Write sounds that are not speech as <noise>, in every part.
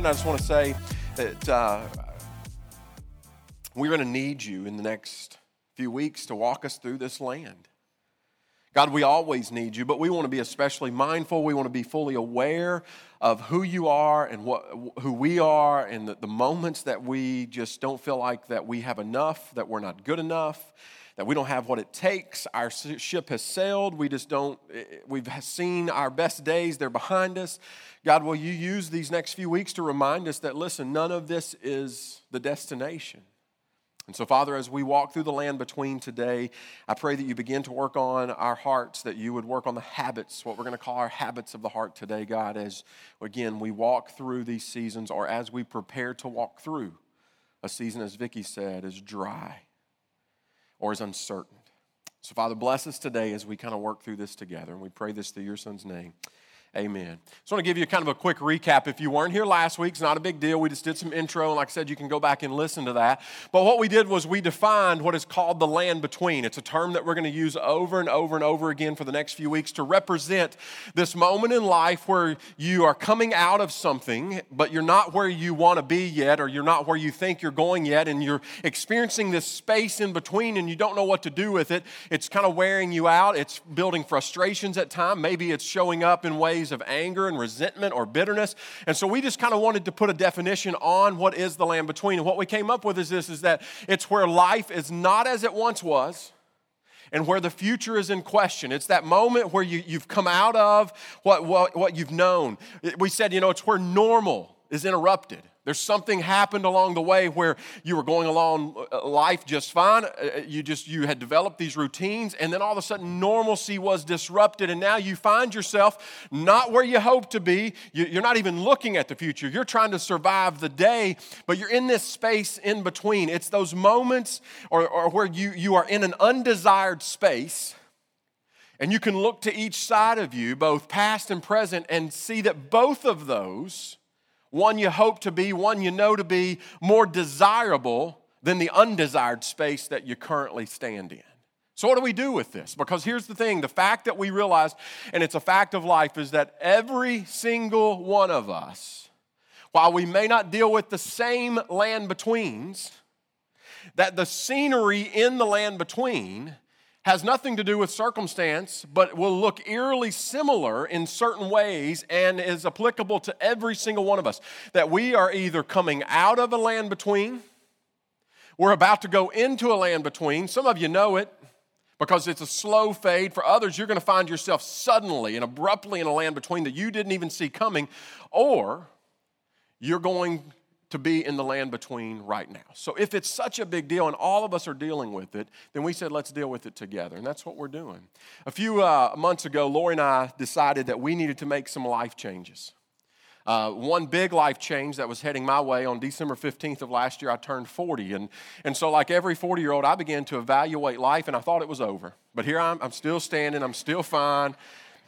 Morning I just want to say that uh, we're going to need you in the next few weeks to walk us through this land. God, we always need you, but we want to be especially mindful. We want to be fully aware of who you are and what, who we are, and the, the moments that we just don't feel like that we have enough, that we're not good enough, that we don't have what it takes. Our ship has sailed. We just don't, eh, eh, we've seen our best days, they're behind us. God, will you use these next few weeks to remind us that, listen, none of this is the destination. And so, Father, as we walk through the land between today, I pray that you begin to work on our hearts, that you would work on the habits, what we're going to call our habits of the heart today, God, as again we walk through these seasons or as we prepare to walk through a season, as Vicki said, is dry or is uncertain. So, Father, bless us today as we kind of work through this together. And we pray this through your son's name. Amen. I want to give you kind of a quick recap. If you weren't here last week, it's not a big deal. We just did some intro, and like I said, you can go back and listen to that. But what we did was we defined what is called the land between. It's a term that we're going to use over and over and over again for the next few weeks to represent this moment in life where you are coming out of something, but you're not where you want to be yet, or you're not where you think you're going yet, and you're experiencing this space in between and you don't know what to do with it. It's kind of wearing you out. It's building frustrations at times. Maybe it's showing up in ways of anger and resentment or bitterness. And so we just kind of wanted to put a definition on what is the land between. And what we came up with is this is that it's where life is not as it once was and where the future is in question. It's that moment where you, you've come out of what, what, what you've known. We said, you know, it's where normal is interrupted. There's something happened along the way where you were going along uh, life just fine. Uh, uh, you just you had developed these routines, and then all of a sudden normalcy was disrupted, and now you find yourself not where you hope to be. You're not even looking at the future. You're trying to survive the day, but you're in this space in between. It's those moments or, or where you, you are in an undesired space. And you can look to each side of you, both past and present, and see that both of those one you hope to be, one you know to be more desirable than the undesired space that you currently stand in. So, what do we do with this? Because here's the thing the fact that we realize, and it's a fact of life, is that every single one of us, while we may not deal with the same land betweens, that the scenery in the land between has nothing to do with circumstance, but will look eerily similar in certain ways and is applicable to every single one of us. That we are either coming out of a land between, we're about to go into a land between. Some of you know it because it's a slow fade. For others, you're going to find yourself suddenly and abruptly in a land between that you didn't even see coming, or you're going to be in the land between right now. So if it's such a big deal and all of us are dealing with it, then we said, let's deal with it together. And that's what we're doing. A few uh, months ago, Lori and I decided that we needed to make some life changes. Uh, one big life change that was heading my way on December 15th of last year, I turned 40. And, and so, like every 40 year old, I began to evaluate life and I thought it was over. But here I'm, I'm still standing, I'm still fine.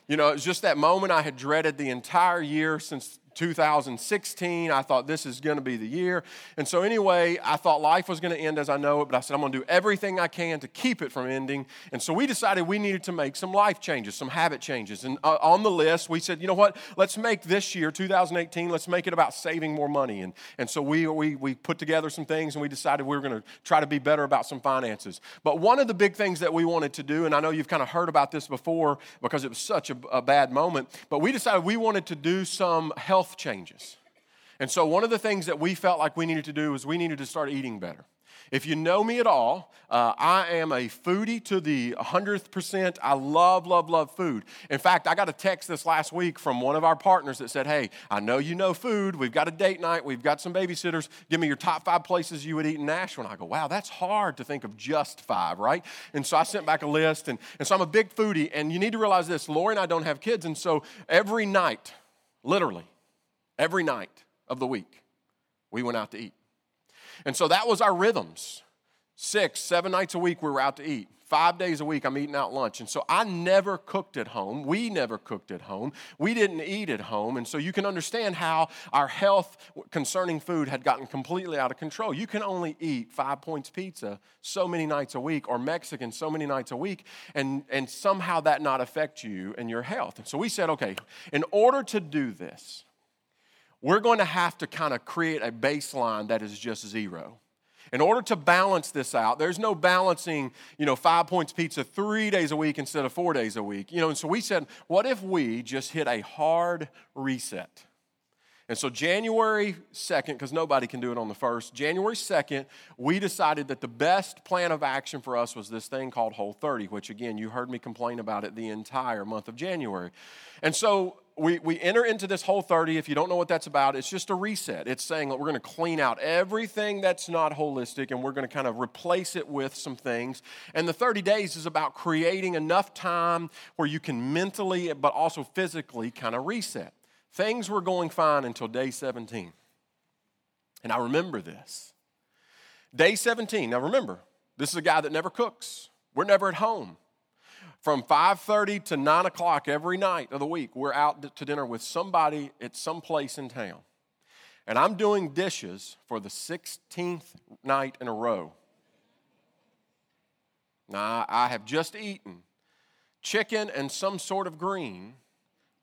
You know, it was just that moment I had dreaded the entire year since 2016. I thought this is going to be the year. And so, anyway, I thought life was going to end as I know it, but I said, I'm going to do everything I can to keep it from ending. And so, we decided we needed to make some life changes, some habit changes. And uh, on the list, we said, you know what? Let's make this year, 2018, let's make it about saving more money. And, and so, we, we, we put together some things and we decided we were going to try to be better about some finances. But one of the big things that we wanted to do, and I know you've kind of heard about this before because it was such a, a bad moment, but we decided we wanted to do some health health changes. And so, one of the things that we felt like we needed to do was we needed to start eating better. If you know me at all, uh, I am a foodie to the 100th percent. I love, love, love food. In fact, I got a text this last week from one of our partners that said, Hey, I know you know food. We've got a date night. We've got some babysitters. Give me your top five places you would eat in Nashville. And I go, Wow, that's hard to think of just five, right? And so I sent back a list. And, and so I'm a big foodie. And you need to realize this Lori and I don't have kids. And so every night, literally, Every night of the week, we went out to eat. And so that was our rhythms. Six, seven nights a week, we were out to eat. Five days a week, I'm eating out lunch. And so I never cooked at home. We never cooked at home. We didn't eat at home. And so you can understand how our health concerning food had gotten completely out of control. You can only eat five points pizza so many nights a week or Mexican so many nights a week, and, and somehow that not affect you and your health. And so we said, okay, in order to do this, we're going to have to kind of create a baseline that is just zero. In order to balance this out, there's no balancing, you know, five points pizza three days a week instead of four days a week. You know, and so we said, what if we just hit a hard reset? And so, January 2nd, because nobody can do it on the 1st, January 2nd, we decided that the best plan of action for us was this thing called Whole 30, which again, you heard me complain about it the entire month of January. And so, we, we enter into this whole 30 if you don't know what that's about it's just a reset. It's saying that we're going to clean out everything that's not holistic and we're going to kind of replace it with some things. And the 30 days is about creating enough time where you can mentally but also physically kind of reset. Things were going fine until day 17 and i remember this. Day 17 now remember this is a guy that never cooks. We're never at home from 5.30 to 9 o'clock every night of the week we're out to dinner with somebody at some place in town. And i'm doing dishes for the 16th night in a row. Now i have just eaten chicken and some sort of green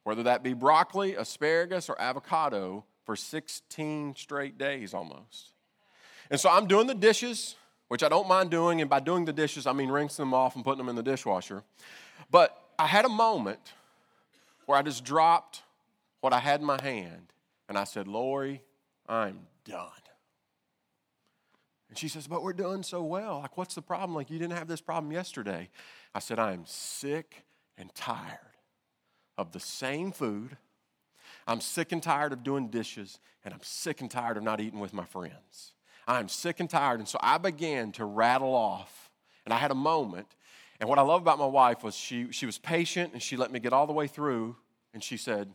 whether that be broccoli asparagus or avocado for 16 straight days almost. And so i'm doing the dishes which I don't mind doing. And by doing the dishes, I mean rinsing them off and putting them in the dishwasher. But I had a moment where I just dropped what I had in my hand and I said, Lori, I'm done. And she says, But we're doing so well. Like, what's the problem? Like, you didn't have this problem yesterday. I said, I am sick and tired of the same food. I'm sick and tired of doing dishes, and I'm sick and tired of not eating with my friends. I'm sick and tired. And so I began to rattle off. And I had a moment. And what I love about my wife was she, she was patient and she let me get all the way through. And she said,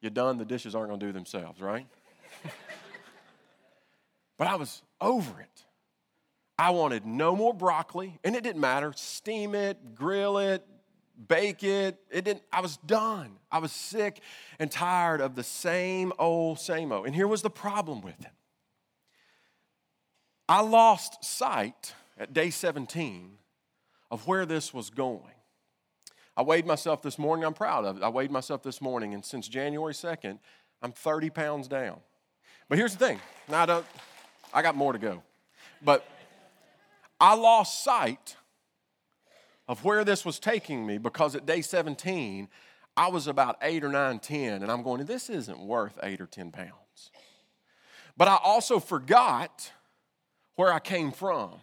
You're done. The dishes aren't going to do themselves, right? <laughs> but I was over it. I wanted no more broccoli. And it didn't matter. Steam it, grill it, bake it. It didn't, I was done. I was sick and tired of the same old, same old. And here was the problem with it. I lost sight at day 17 of where this was going. I weighed myself this morning, I'm proud of it. I weighed myself this morning, and since January 2nd, I'm 30 pounds down. But here's the thing now I, don't, I got more to go. But I lost sight of where this was taking me because at day 17, I was about eight or nine, 10, and I'm going, this isn't worth eight or 10 pounds. But I also forgot where I came from.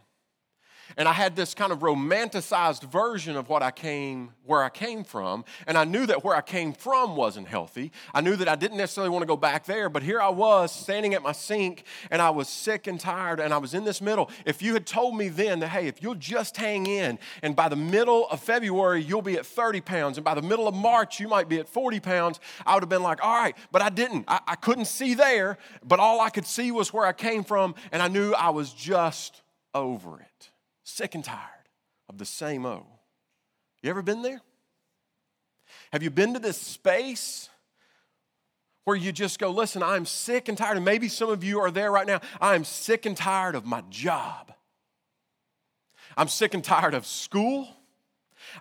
And I had this kind of romanticized version of what I came, where I came from. And I knew that where I came from wasn't healthy. I knew that I didn't necessarily want to go back there. But here I was standing at my sink and I was sick and tired and I was in this middle. If you had told me then that, hey, if you'll just hang in and by the middle of February, you'll be at 30 pounds and by the middle of March, you might be at 40 pounds, I would have been like, all right. But I didn't. I, I couldn't see there. But all I could see was where I came from. And I knew I was just over it sick and tired of the same O. You ever been there? Have you been to this space where you just go, listen, I'm sick and tired? And maybe some of you are there right now. I'm sick and tired of my job. I'm sick and tired of school.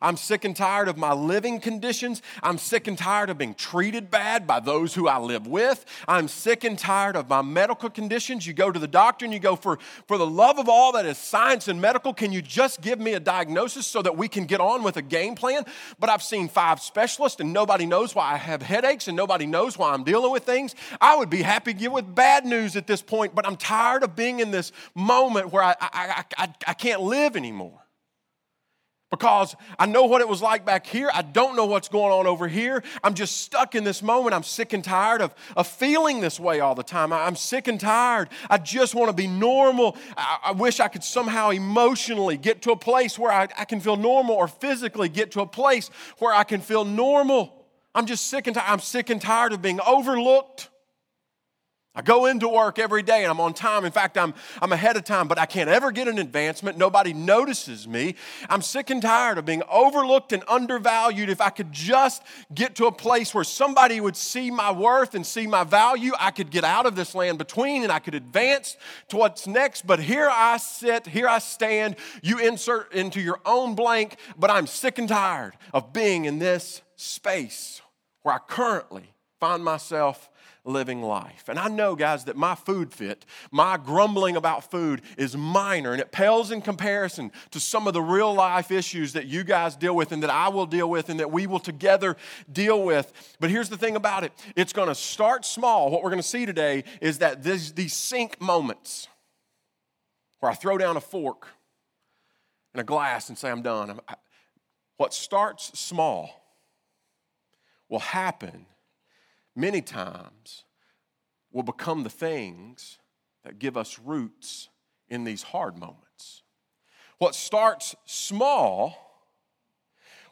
I'm sick and tired of my living conditions. I'm sick and tired of being treated bad by those who I live with. I'm sick and tired of my medical conditions. You go to the doctor and you go, for, for the love of all that is science and medical, can you just give me a diagnosis so that we can get on with a game plan? But I've seen five specialists and nobody knows why I have headaches and nobody knows why I'm dealing with things. I would be happy to with bad news at this point, but I'm tired of being in this moment where I, I, I, I, I can't live anymore because I know what it was like back here. I don't know what's going on over here. I'm just stuck in this moment. I'm sick and tired of, of feeling this way all the time. I, am sick and tired. I just want to be normal. I, I, wish I could somehow emotionally get to a place where I, I can feel normal or physically get to a place where I can feel normal. I'm just sick and tired. I'm sick and tired of being overlooked. I go into work every day and I'm on time. In fact, I'm, I'm ahead of time, but I can't ever get an advancement. Nobody notices me. I'm sick and tired of being overlooked and undervalued. If I could just get to a place where somebody would see my worth and see my value, I could get out of this land between and I could advance to what's next. But here I sit, here I stand. You insert into your own blank, but I'm sick and tired of being in this space where I currently find myself living life. And I know, guys, that my food fit, my grumbling about food is minor and it pales in comparison to some of the real life issues that you guys deal with and that I will deal with and that we will together deal with. But here's the thing about it it's going to start small. What we're going to see today is that this, these sink moments where I throw down a fork and a glass and say, I'm done. What starts small will happen many times will become the things that give us roots in these hard moments. What starts small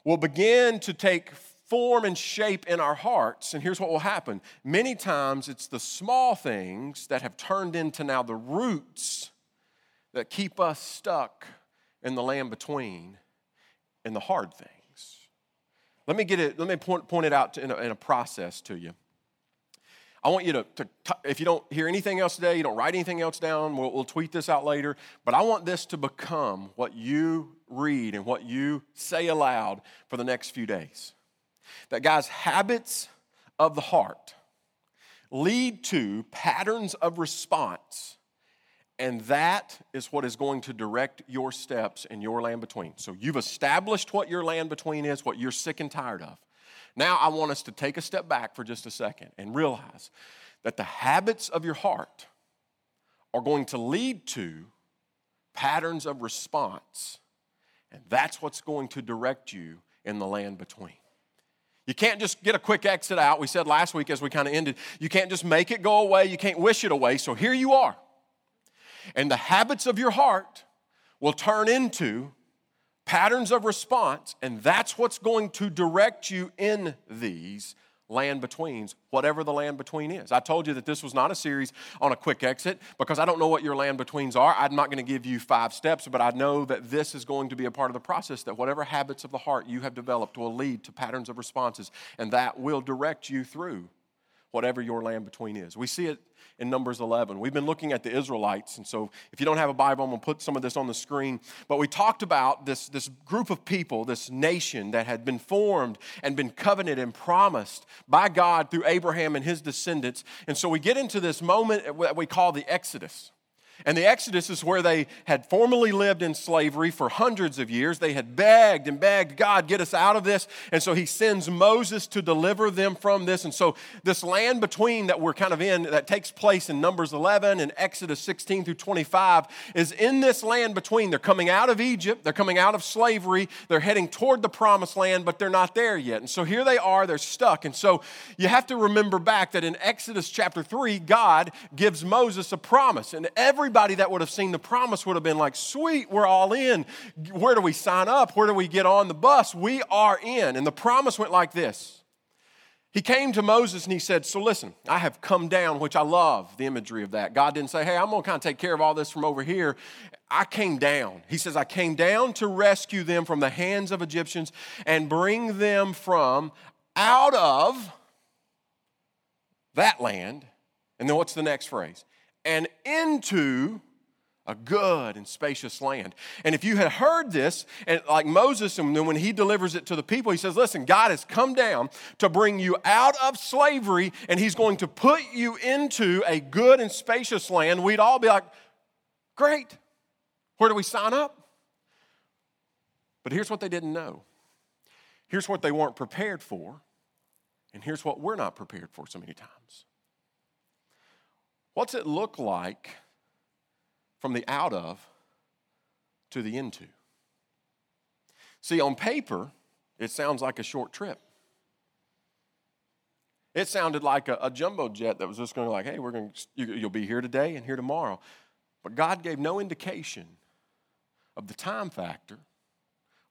will begin to take form and shape in our hearts. And here's what will happen many times it's the small things that have turned into now the roots that keep us stuck in the land between in the hard things. Let me get it, let me point, point it out in a, in a process to you. I want you to, to, if you don't hear anything else today, you don't write anything else down, we'll, we'll tweet this out later. But I want this to become what you read and what you say aloud for the next few days. That, guys, habits of the heart lead to patterns of response. And that is what is going to direct your steps in your land between. So you've established what your land between is, what you're sick and tired of. Now, I want us to take a step back for just a second and realize that the habits of your heart are going to lead to patterns of response, and that's what's going to direct you in the land between. You can't just get a quick exit out. We said last week as we kind of ended, you can't just make it go away. You can't wish it away. So here you are. And the habits of your heart will turn into patterns of response, and that's what's going to direct you in these land betweens, whatever the land between is. I told you that this was not a series on a quick exit because I don't know what your land betweens are. I'm not going to give you five steps, but I know that this is going to be a part of the process that whatever habits of the heart you have developed will lead to patterns of responses, and that will direct you through whatever your land between is. We see it in Numbers 11. We've been looking at the Israelites, and so if you don't have a Bible, I'm going to put some of this on the screen. But we talked about this, this group of people, this nation that had been formed and been covenanted and promised by God through Abraham and his descendants. And so we get into this moment that we call the Exodus. And the Exodus is where they had formerly lived in slavery for hundreds of years. They had begged and begged, God, get us out of this. And so he sends Moses to deliver them from this. And so this land between that we're kind of in, that takes place in Numbers 11 and Exodus 16 through 25, is in this land between. They're coming out of Egypt, they're coming out of slavery, they're heading toward the promised land, but they're not there yet. And so here they are, they're stuck. And so you have to remember back that in Exodus chapter 3, God gives Moses a promise. And every everybody that would have seen the promise would have been like, sweet, we're all in. Where do we sign up? Where do we get on the bus? We are in. And the promise went like this. He came to Moses and he said, So listen, I have come down, which I love the imagery of that. God didn't say, Hey, I'm going to kind of take care of all this from over here. I came down. He says, I came down to rescue them from the hands of Egyptians and bring them from out of that land. And then what's the next phrase? And into a good and spacious land. And if you had heard this, and like Moses, and then when he delivers it to the people, he says, Listen, God has come down to bring you out of slavery, and he's going to put you into a good and spacious land. We'd all be like, Great. Where do we sign up? But here's what they didn't know. Here's what they weren't prepared for, and here's what we're not prepared for so many times. What's it look like from the out of to the into? See, on paper, it sounds like a short trip. It sounded like a, a jumbo jet that was just going to like, hey, we're going to, you, you'll be here today and here tomorrow. But God gave no indication of the time factor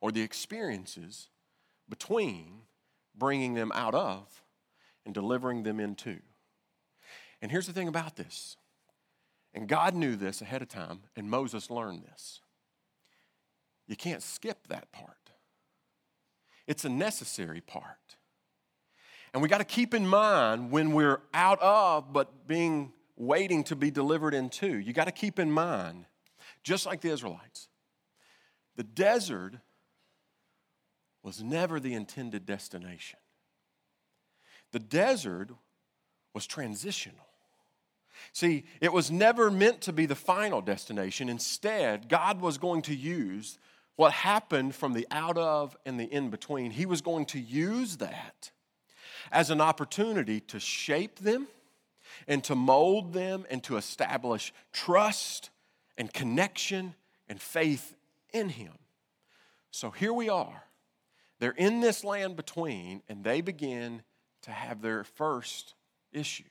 or the experiences between bringing them out of and delivering them into. And here's the thing about this. And God knew this ahead of time, and Moses learned this. You can't skip that part, it's a necessary part. And we got to keep in mind when we're out of, but being waiting to be delivered into, you got to keep in mind, just like the Israelites, the desert was never the intended destination. The desert was transitional. See, it was never meant to be the final destination. Instead, God was going to use what happened from the out of and the in between. He was going to use that as an opportunity to shape them and to mold them and to establish trust and connection and faith in Him. So here we are. They're in this land between, and they begin to have their first issue.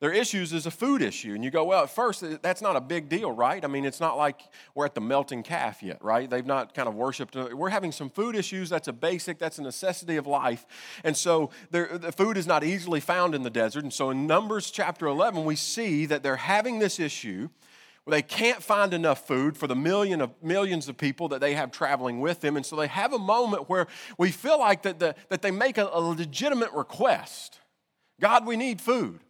Their issues is a food issue. And you go, well, at first, that's not a big deal, right? I mean, it's not like we're at the melting calf yet, right? They've not kind of worshiped. Uh, we're having some food issues. That's a basic, that's a necessity of life. And so the food is not easily found in the desert. And so in Numbers chapter 11, we see that they're having this issue where they can't find enough food for the million of, millions of people that they have traveling with them. And so they have a moment where we feel like that, the, that they make a, a legitimate request God, we need food.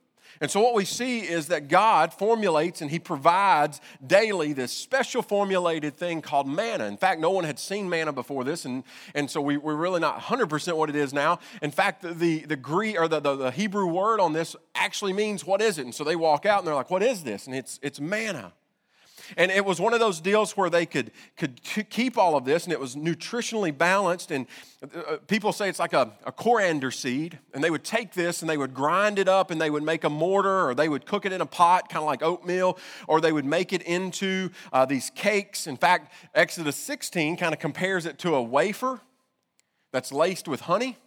And so, what we see is that God formulates and He provides daily this special formulated thing called manna. In fact, no one had seen manna before this, and, and so we, we're really not 100% what it is now. In fact, the, the Greek or the, the, the Hebrew word on this actually means what is it? And so they walk out and they're like, What is this? And it's, it's manna. And it was one of those deals where they could, could keep all of this, and it was nutritionally balanced. And uh, uh, people say it's like a, a coriander seed. And they would take this and they would grind it up and they would make a mortar, or they would cook it in a pot, kind of like oatmeal, or they would make it into uh, these cakes. In fact, Exodus 16 kind of compares it to a wafer that's laced with honey.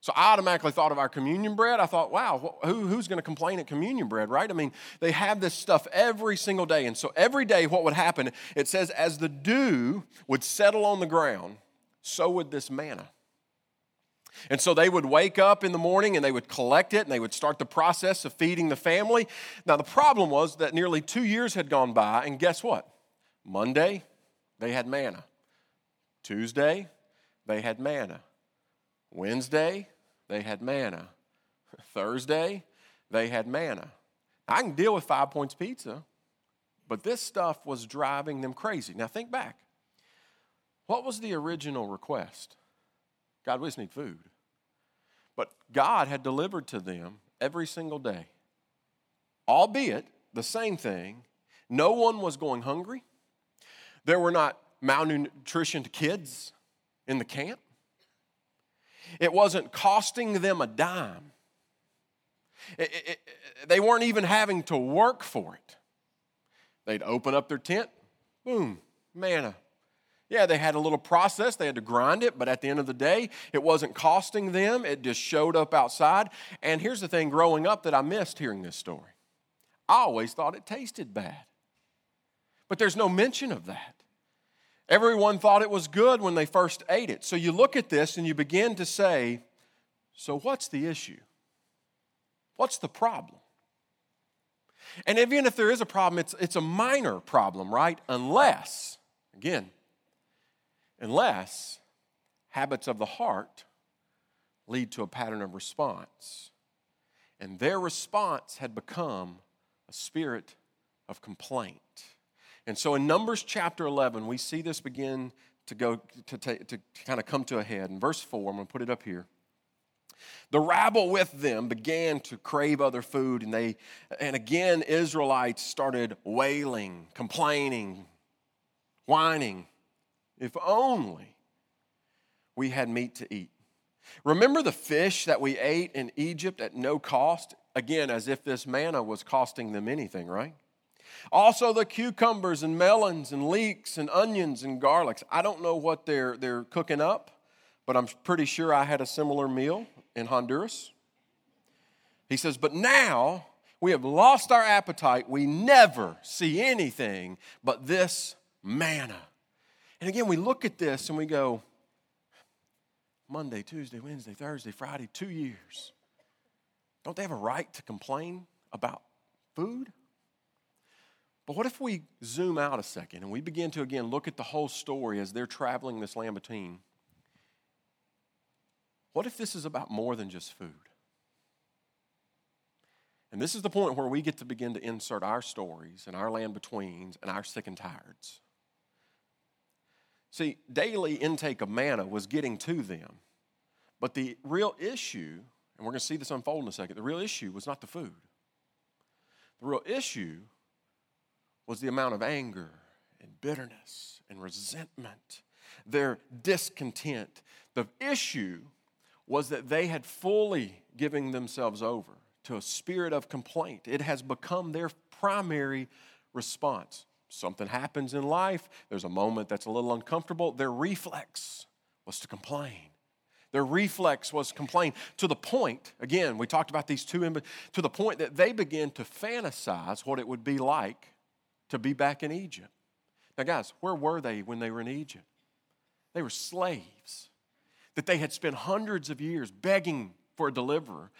So I automatically thought of our communion bread. I thought, wow, who, who's going to complain at communion bread, right? I mean, they have this stuff every single day. And so every day, what would happen, it says, as the dew would settle on the ground, so would this manna. And so they would wake up in the morning and they would collect it and they would start the process of feeding the family. Now, the problem was that nearly two years had gone by, and guess what? Monday, they had manna. Tuesday, they had manna. Wednesday, they had manna. <laughs> Thursday, they had manna. I can deal with five points pizza, but this stuff was driving them crazy. Now think back. What was the original request? God, we just need food. But God had delivered to them every single day, albeit the same thing. No one was going hungry. There were not malnutritioned kids in the camp. It wasn't costing them a dime. It, it, it, they weren't even having to work for it. They'd open up their tent, boom, manna. Uh, yeah, they had a little process, they had to grind it, but at the end of the day, it wasn't costing them. It just showed up outside. And here's the thing growing up that I missed hearing this story I always thought it tasted bad. But there's no mention of that. Everyone thought it was good when they first ate it. So you look at this and you begin to say, so what's the issue? What's the problem? And even if there is a problem, it's, it's a minor problem, right? Unless, again, unless habits of the heart lead to a pattern of response. And their response had become a spirit of complaint. And so in Numbers chapter 11, we see this begin to go to, to, to kind of come to a head. In verse 4, I'm going to put it up here. The rabble with them began to crave other food, and they and again Israelites started wailing, complaining, whining. If only we had meat to eat. Remember the fish that we ate in Egypt at no cost? Again, as if this manna was costing them anything, right? Also, the cucumbers and melons and leeks and onions and garlics. I don't know what they're, they're cooking up, but I'm pretty sure I had a similar meal in Honduras. He says, But now we have lost our appetite. We never see anything but this manna. And again, we look at this and we go, Monday, Tuesday, Wednesday, Thursday, Friday, two years. Don't they have a right to complain about food? But what if we zoom out a second and we begin to again look at the whole story as they're traveling this between? What if this is about more than just food? And this is the point where we get to begin to insert our stories and our land betweens and our sick and tireds. See, daily intake of manna was getting to them, but the real issue and we're going to see this unfold in a second, the real issue was not the food. The real issue was the amount of anger and bitterness and resentment, their discontent. The issue was that they had fully given themselves over to a spirit of complaint. It has become their primary response. Something happens in life, there's a moment that's a little uncomfortable, their reflex was to complain. Their reflex was to complain to the point, again, we talked about these two, to the point that they began to fantasize what it would be like to be back in Egypt. Now, guys, where were they when they were in Egypt? They were slaves that they had spent hundreds of years begging for a deliverer.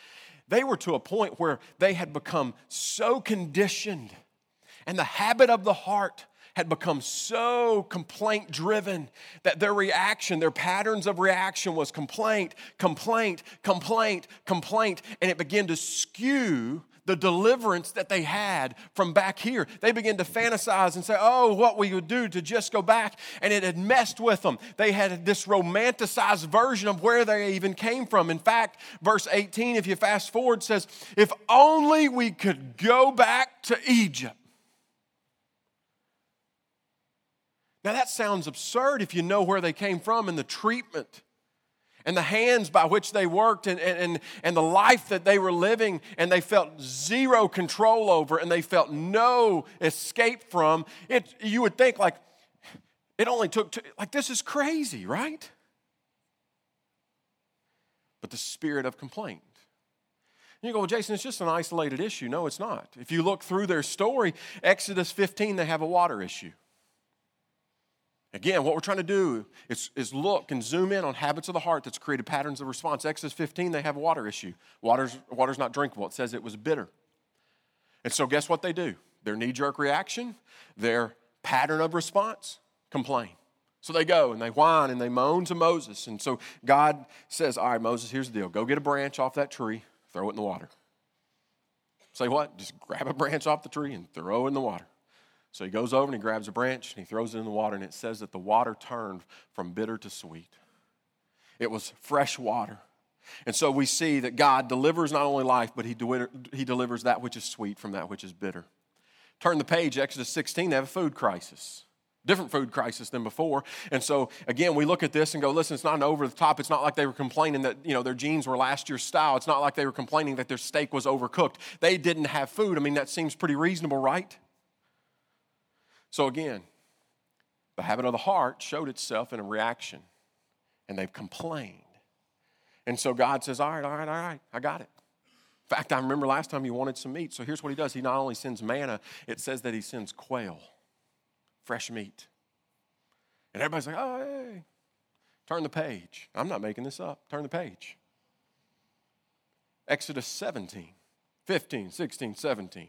They were to a point where they had become so conditioned, and the habit of the heart had become so complaint driven that their reaction, their patterns of reaction was complaint, complaint, complaint, complaint, and it began to skew the deliverance that they had from back here. They began to fantasize and say, oh, what we would do to just go back. And it had messed with them. They had this romanticized version of where they even came from. In fact, verse 18, if you fast forward, says, if only we could go back to Egypt. Now, that sounds absurd if you know where they came from and the treatment and the hands by which they worked and, and, and the life that they were living and they felt zero control over and they felt no escape from it you would think like it only took two, like this is crazy right but the spirit of complaint you go, well, Jason, it's just an isolated issue. No, it's not. If you look through their story, Exodus 15, they have a water issue. Again, what we're trying to do is, is look and zoom in on habits of the heart that's created patterns of response. Exodus 15, they have a water issue. Water's, water's not drinkable. It says it was bitter. And so, guess what they do? Their knee jerk reaction, their pattern of response, complain. So they go and they whine and they moan to Moses. And so God says, All right, Moses, here's the deal go get a branch off that tree, throw it in the water. Say what? Just grab a branch off the tree and throw it in the water. So he goes over and he grabs a branch and he throws it in the water, and it says that the water turned from bitter to sweet. It was fresh water. And so we see that God delivers not only life, but he, de- he delivers that which is sweet from that which is bitter. Turn the page, Exodus 16, they have a food crisis. Different food crisis than before. And so, again, we look at this and go, listen, it's not an over the top. It's not like they were complaining that, you know, their jeans were last year's style. It's not like they were complaining that their steak was overcooked. They didn't have food. I mean, that seems pretty reasonable, right? So again, the habit of the heart showed itself in a reaction, and they've complained. And so God says, All right, all right, all right, I got it. In fact, I remember last time he wanted some meat. So here's what he does He not only sends manna, it says that he sends quail, fresh meat. And everybody's like, Oh, hey, turn the page. I'm not making this up. Turn the page. Exodus 17, 15, 16, 17.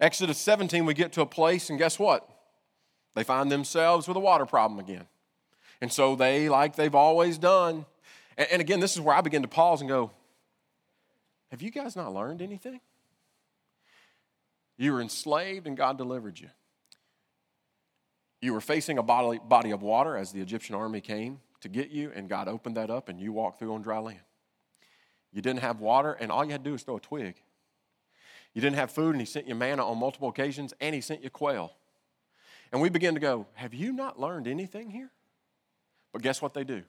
Exodus 17, we get to a place, and guess what? They find themselves with a water problem again. And so they, like they've always done, and, and again, this is where I begin to pause and go, Have you guys not learned anything? You were enslaved and God delivered you. You were facing a body, body of water as the Egyptian army came to get you, and God opened that up and you walked through on dry land. You didn't have water, and all you had to do was throw a twig. You didn't have food, and He sent you manna on multiple occasions, and He sent you quail. And we begin to go, Have you not learned anything here? But guess what they do?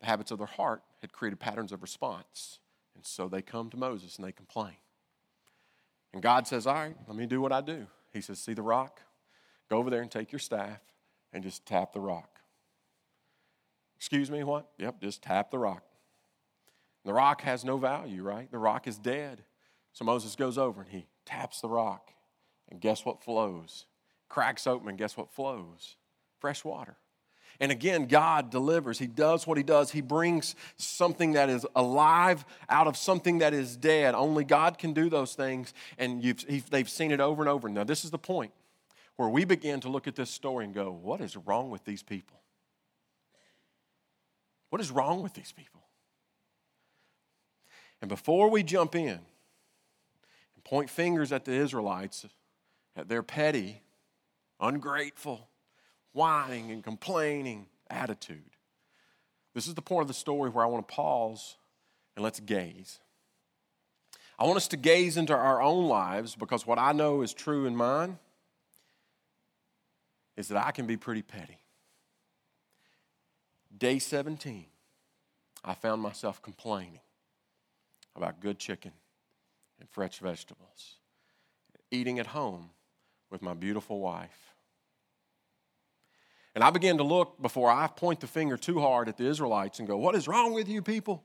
The habits of their heart had created patterns of response. And so they come to Moses and they complain. And God says, All right, let me do what I do. He says, See the rock? Go over there and take your staff and just tap the rock. Excuse me, what? Yep, just tap the rock. The rock has no value, right? The rock is dead. So Moses goes over and he taps the rock. And guess what flows? Cracks open, and guess what flows? Fresh water. And again, God delivers. He does what He does. He brings something that is alive out of something that is dead. Only God can do those things, and they've seen it over and over. Now, this is the point where we begin to look at this story and go, What is wrong with these people? What is wrong with these people? And before we jump in and point fingers at the Israelites, at their petty, ungrateful, whining and complaining attitude. This is the point of the story where I want to pause and let's gaze. I want us to gaze into our own lives because what I know is true in mine is that I can be pretty petty. Day 17, I found myself complaining about good chicken and fresh vegetables, eating at home with my beautiful wife. And I began to look before I point the finger too hard at the Israelites and go, What is wrong with you people?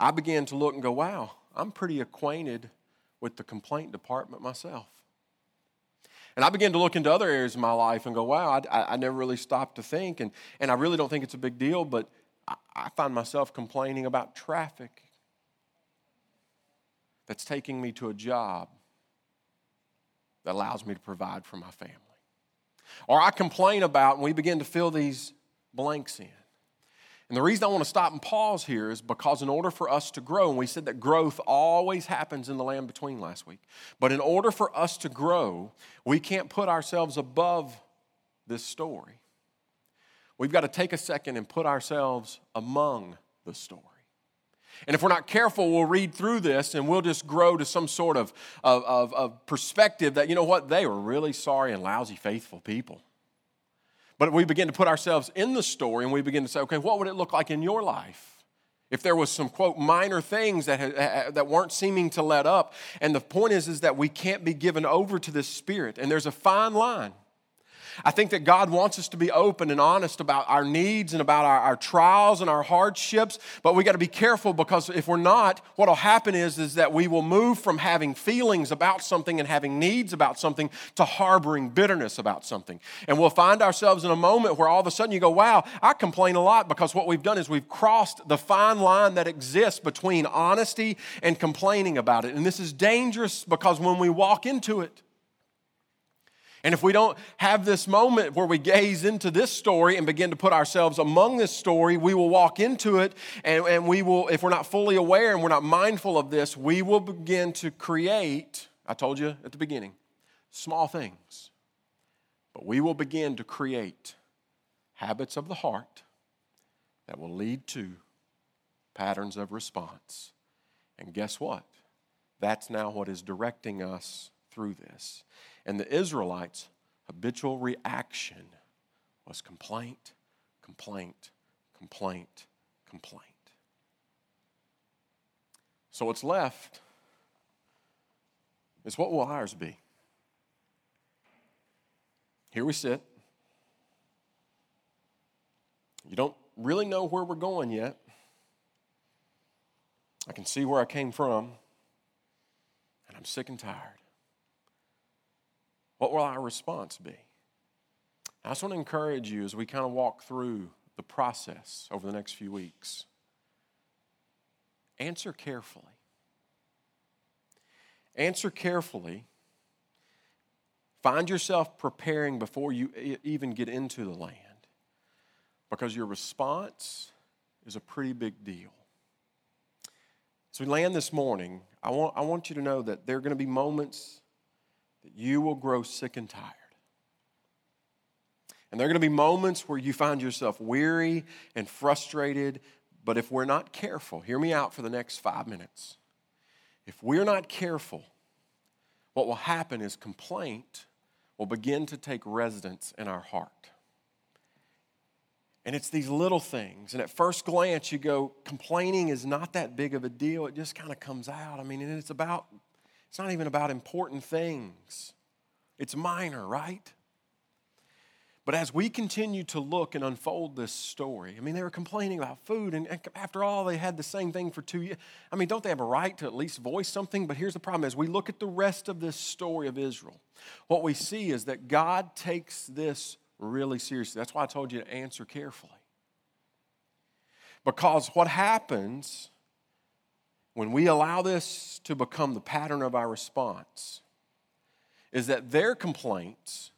I began to look and go, Wow, I'm pretty acquainted with the complaint department myself. And I began to look into other areas of my life and go, wow, I, I never really stopped to think. And, and I really don't think it's a big deal, but I, I find myself complaining about traffic that's taking me to a job that allows me to provide for my family. Or I complain about, and we begin to fill these blanks in. And the reason I want to stop and pause here is because in order for us to grow, and we said that growth always happens in the land between last week, but in order for us to grow, we can't put ourselves above this story. We've got to take a second and put ourselves among the story. And if we're not careful, we'll read through this and we'll just grow to some sort of, of, of, of perspective that, you know what, they were really sorry and lousy, faithful people. But we begin to put ourselves in the story and we begin to say, okay, what would it look like in your life? If there was some quote minor things that, that weren't seeming to let up. And the point is, is that we can't be given over to this spirit. And there's a fine line. I think that God wants us to be open and honest about our needs and about our, our trials and our hardships, but we got to be careful because if we're not, what will happen is, is that we will move from having feelings about something and having needs about something to harboring bitterness about something. And we'll find ourselves in a moment where all of a sudden you go, wow, I complain a lot because what we've done is we've crossed the fine line that exists between honesty and complaining about it. And this is dangerous because when we walk into it, and if we don't have this moment where we gaze into this story and begin to put ourselves among this story, we will walk into it and, and we will, if we're not fully aware and we're not mindful of this, we will begin to create, I told you at the beginning, small things. But we will begin to create habits of the heart that will lead to patterns of response. And guess what? That's now what is directing us through this. And the Israelites' habitual reaction was complaint, complaint, complaint, complaint. So what's left is what will ours be? Here we sit. You don't really know where we're going yet. I can see where I came from, and I'm sick and tired. What will our response be? I just want to encourage you as we kind of walk through the process over the next few weeks. Answer carefully. Answer carefully. Find yourself preparing before you even get into the land because your response is a pretty big deal. As we land this morning, I want, I want you to know that there are going to be moments that you will grow sick and tired. And there are going to be moments where you find yourself weary and frustrated, but if we're not careful, hear me out for the next five minutes. If we're not careful, what will happen is complaint will begin to take residence in our heart. And it's these little things. And at first glance, you go, complaining is not that big of a deal. It just kind of comes out. I mean, it's about it's not even about important things, it's minor, right? But as we continue to look and unfold this story, I mean, they were complaining about food, and after all, they had the same thing for two years. I mean, don't they have a right to at least voice something? But here's the problem as we look at the rest of this story of Israel, what we see is that God takes this really seriously. That's why I told you to answer carefully. Because what happens when we allow this to become the pattern of our response, is that their complaints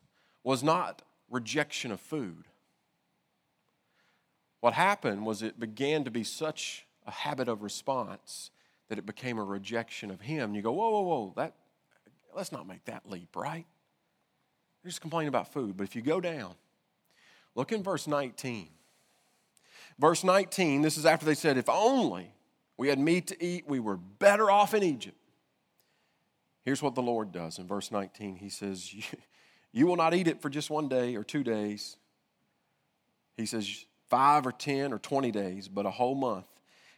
was not rejection of food. What happened was it began to be such a habit of response that it became a rejection of him. You go, whoa, whoa, whoa, that, let's not make that leap, right? You're just complaining about food. But if you go down, look in verse 19. Verse 19, this is after they said, If only we had meat to eat, we were better off in Egypt. Here's what the Lord does in verse 19 He says, <laughs> You will not eat it for just one day or two days. He says, five or 10 or 20 days, but a whole month.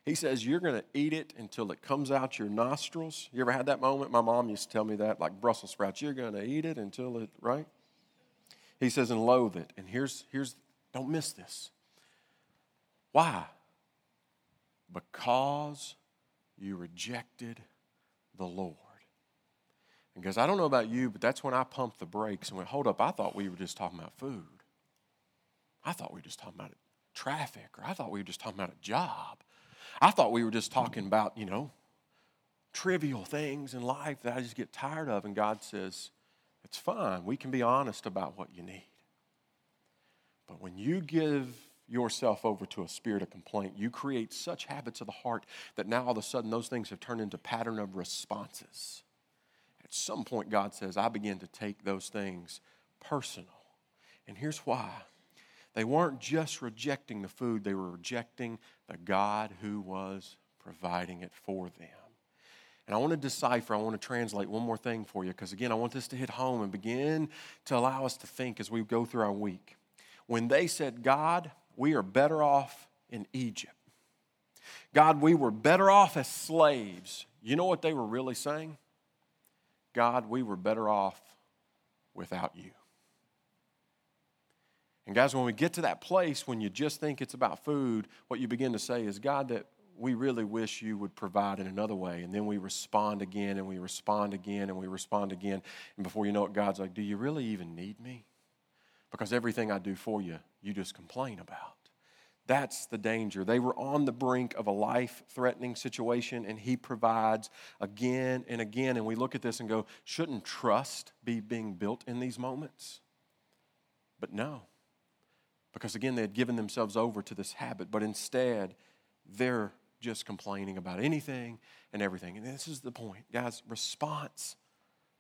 He says, You're going to eat it until it comes out your nostrils. You ever had that moment? My mom used to tell me that, like Brussels sprouts. You're going to eat it until it, right? He says, and loathe it. And here's, here's, don't miss this. Why? Because you rejected the Lord. And because I don't know about you, but that's when I pumped the brakes and went, hold up, I thought we were just talking about food. I thought we were just talking about traffic, or I thought we were just talking about a job. I thought we were just talking about, you know, trivial things in life that I just get tired of. And God says, it's fine. We can be honest about what you need. But when you give yourself over to a spirit of complaint, you create such habits of the heart that now all of a sudden those things have turned into pattern of responses. At some point, God says, I begin to take those things personal. And here's why they weren't just rejecting the food, they were rejecting the God who was providing it for them. And I want to decipher, I want to translate one more thing for you, because again, I want this to hit home and begin to allow us to think as we go through our week. When they said, God, we are better off in Egypt. God, we were better off as slaves. You know what they were really saying? God, we were better off without you. And guys, when we get to that place when you just think it's about food, what you begin to say is, God, that we really wish you would provide in another way. And then we respond again and we respond again and we respond again. And before you know it, God's like, Do you really even need me? Because everything I do for you, you just complain about. That's the danger. They were on the brink of a life threatening situation, and He provides again and again. And we look at this and go, Shouldn't trust be being built in these moments? But no because again, they had given themselves over to this habit, but instead, they're just complaining about anything and everything. And this is the point, guys response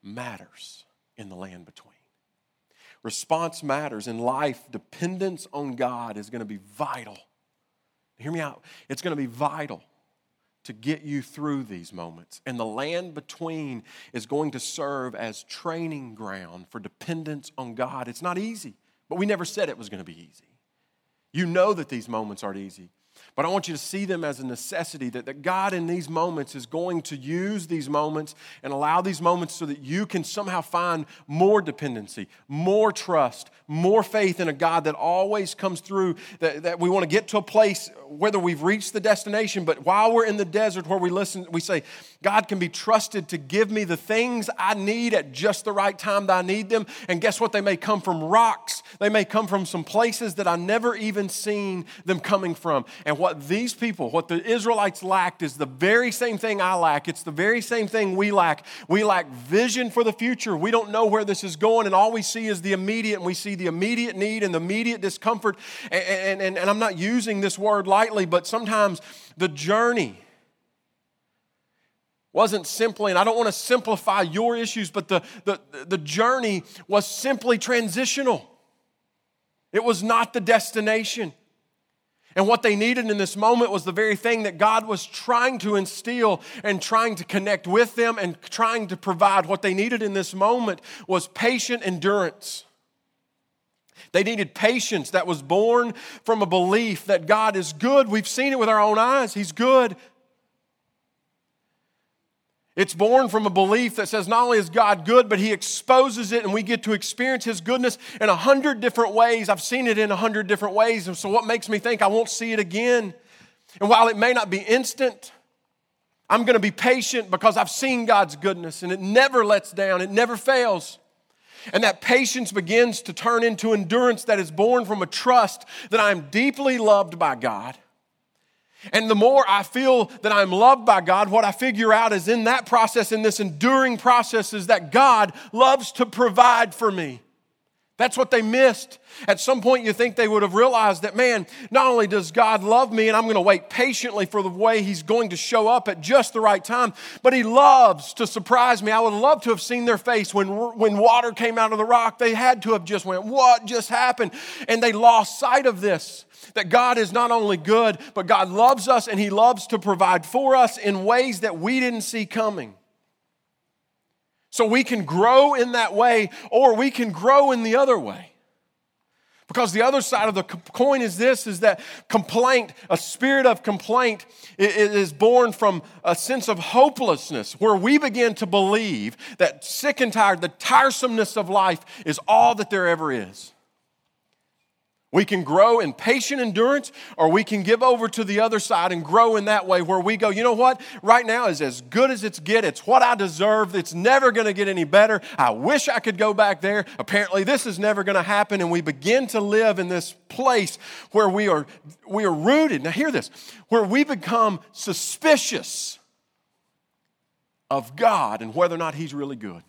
matters in the land between. Response matters in life. Dependence on God is going to be vital. Hear me out. It's going to be vital to get you through these moments. And the land between is going to serve as training ground for dependence on God. It's not easy. But we never said it was going to be easy. You know that these moments aren't easy. But I want you to see them as a necessity that, that God in these moments is going to use these moments and allow these moments so that you can somehow find more dependency, more trust, more faith in a God that always comes through. That, that we want to get to a place, whether we've reached the destination, but while we're in the desert where we listen, we say, God can be trusted to give me the things I need at just the right time that I need them. And guess what? They may come from rocks, they may come from some places that I never even seen them coming from. And what these people, what the Israelites lacked, is the very same thing I lack. It's the very same thing we lack. We lack vision for the future. We don't know where this is going, and all we see is the immediate, and we see the immediate need and the immediate discomfort. And, and, and I'm not using this word lightly, but sometimes the journey wasn't simply, and I don't want to simplify your issues, but the, the, the journey was simply transitional. It was not the destination. And what they needed in this moment was the very thing that God was trying to instill and trying to connect with them and trying to provide. What they needed in this moment was patient endurance. They needed patience that was born from a belief that God is good. We've seen it with our own eyes. He's good. It's born from a belief that says not only is God good, but He exposes it and we get to experience His goodness in a hundred different ways. I've seen it in a hundred different ways. And so, what makes me think I won't see it again? And while it may not be instant, I'm going to be patient because I've seen God's goodness and it never lets down, it never fails. And that patience begins to turn into endurance that is born from a trust that I'm deeply loved by God and the more I feel that I'm loved by God, what I figure out is in that process, in this enduring process, is that God loves to provide for me. That's what they missed. At some point, you think they would have realized that, man, not only does God love me and I'm going to wait patiently for the way He's going to show up at just the right time, but He loves to surprise me. I would love to have seen their face when, when water came out of the rock. They had to have just went, What just happened? And they lost sight of this that God is not only good, but God loves us and He loves to provide for us in ways that we didn't see coming. So we can grow in that way or we can grow in the other way. Because the other side of the coin is this is that complaint, a spirit of complaint is born from a sense of hopelessness where we begin to believe that sick and tired, the tiresomeness of life is all that there ever is. We can grow in patient endurance, or we can give over to the other side and grow in that way where we go, you know what? Right now is as good as it's get. It's what I deserve. It's never going to get any better. I wish I could go back there. Apparently, this is never going to happen. And we begin to live in this place where we are, we are rooted. Now, hear this where we become suspicious of God and whether or not He's really good.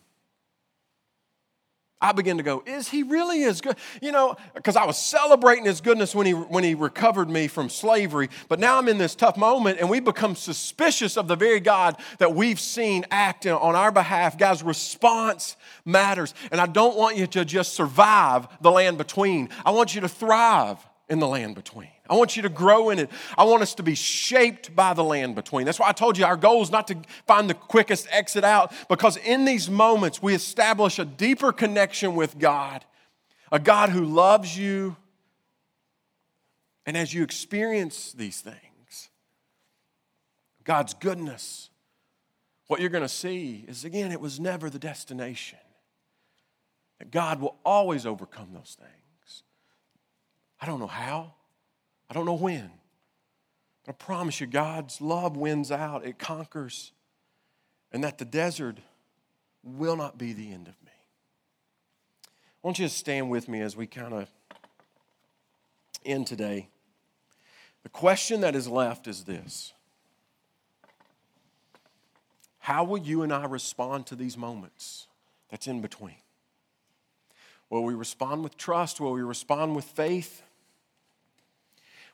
I begin to go, is he really as good? You know, because I was celebrating his goodness when he, when he recovered me from slavery, but now I'm in this tough moment and we become suspicious of the very God that we've seen act on our behalf. Guys, response matters. And I don't want you to just survive the land between, I want you to thrive in the land between. I want you to grow in it. I want us to be shaped by the land between. That's why I told you our goal is not to find the quickest exit out, because in these moments we establish a deeper connection with God, a God who loves you. And as you experience these things, God's goodness, what you're going to see is again, it was never the destination. God will always overcome those things. I don't know how. I don't know when. But I promise you, God's love wins out, it conquers, and that the desert will not be the end of me. I want you to stand with me as we kind of end today. The question that is left is this How will you and I respond to these moments that's in between? Will we respond with trust? Will we respond with faith?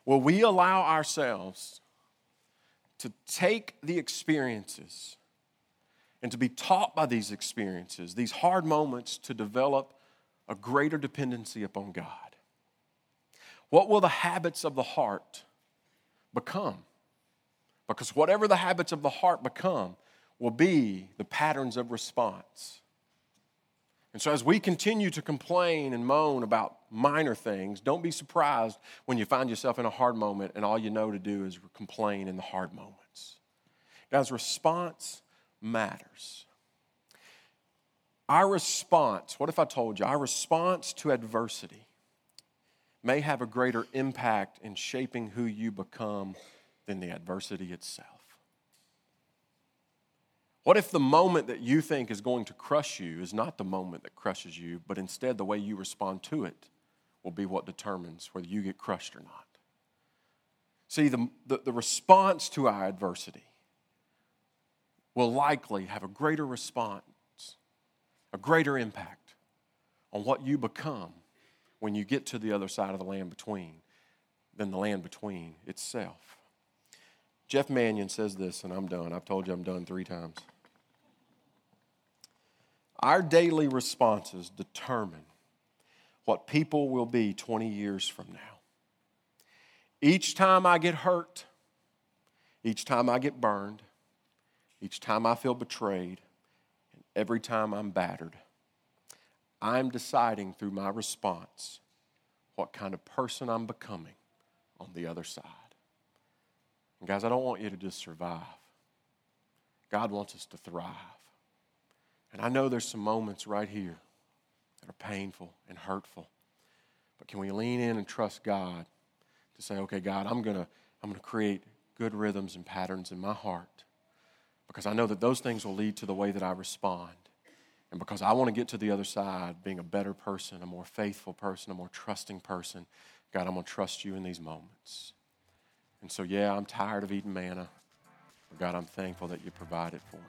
Will we allow ourselves to take the experiences and to be taught by these experiences, these hard moments, to develop a greater dependency upon God? What will the habits of the heart become? Because whatever the habits of the heart become will be the patterns of response. And so, as we continue to complain and moan about minor things, don't be surprised when you find yourself in a hard moment and all you know to do is complain in the hard moments. Guys, response matters. Our response, what if I told you, our response to adversity may have a greater impact in shaping who you become than the adversity itself? What if the moment that you think is going to crush you is not the moment that crushes you, but instead the way you respond to it will be what determines whether you get crushed or not? See, the, the, the response to our adversity will likely have a greater response, a greater impact on what you become when you get to the other side of the land between than the land between itself. Jeff Manion says this, and I'm done. I've told you I'm done three times. Our daily responses determine what people will be 20 years from now. Each time I get hurt, each time I get burned, each time I feel betrayed, and every time I'm battered, I'm deciding through my response what kind of person I'm becoming on the other side. And guys, I don't want you to just survive. God wants us to thrive. And I know there's some moments right here that are painful and hurtful. But can we lean in and trust God to say, okay, God, I'm going to I'm going to create good rhythms and patterns in my heart because I know that those things will lead to the way that I respond. And because I want to get to the other side being a better person, a more faithful person, a more trusting person, God, I'm going to trust you in these moments. And so, yeah, I'm tired of eating manna, but God, I'm thankful that you provided for me.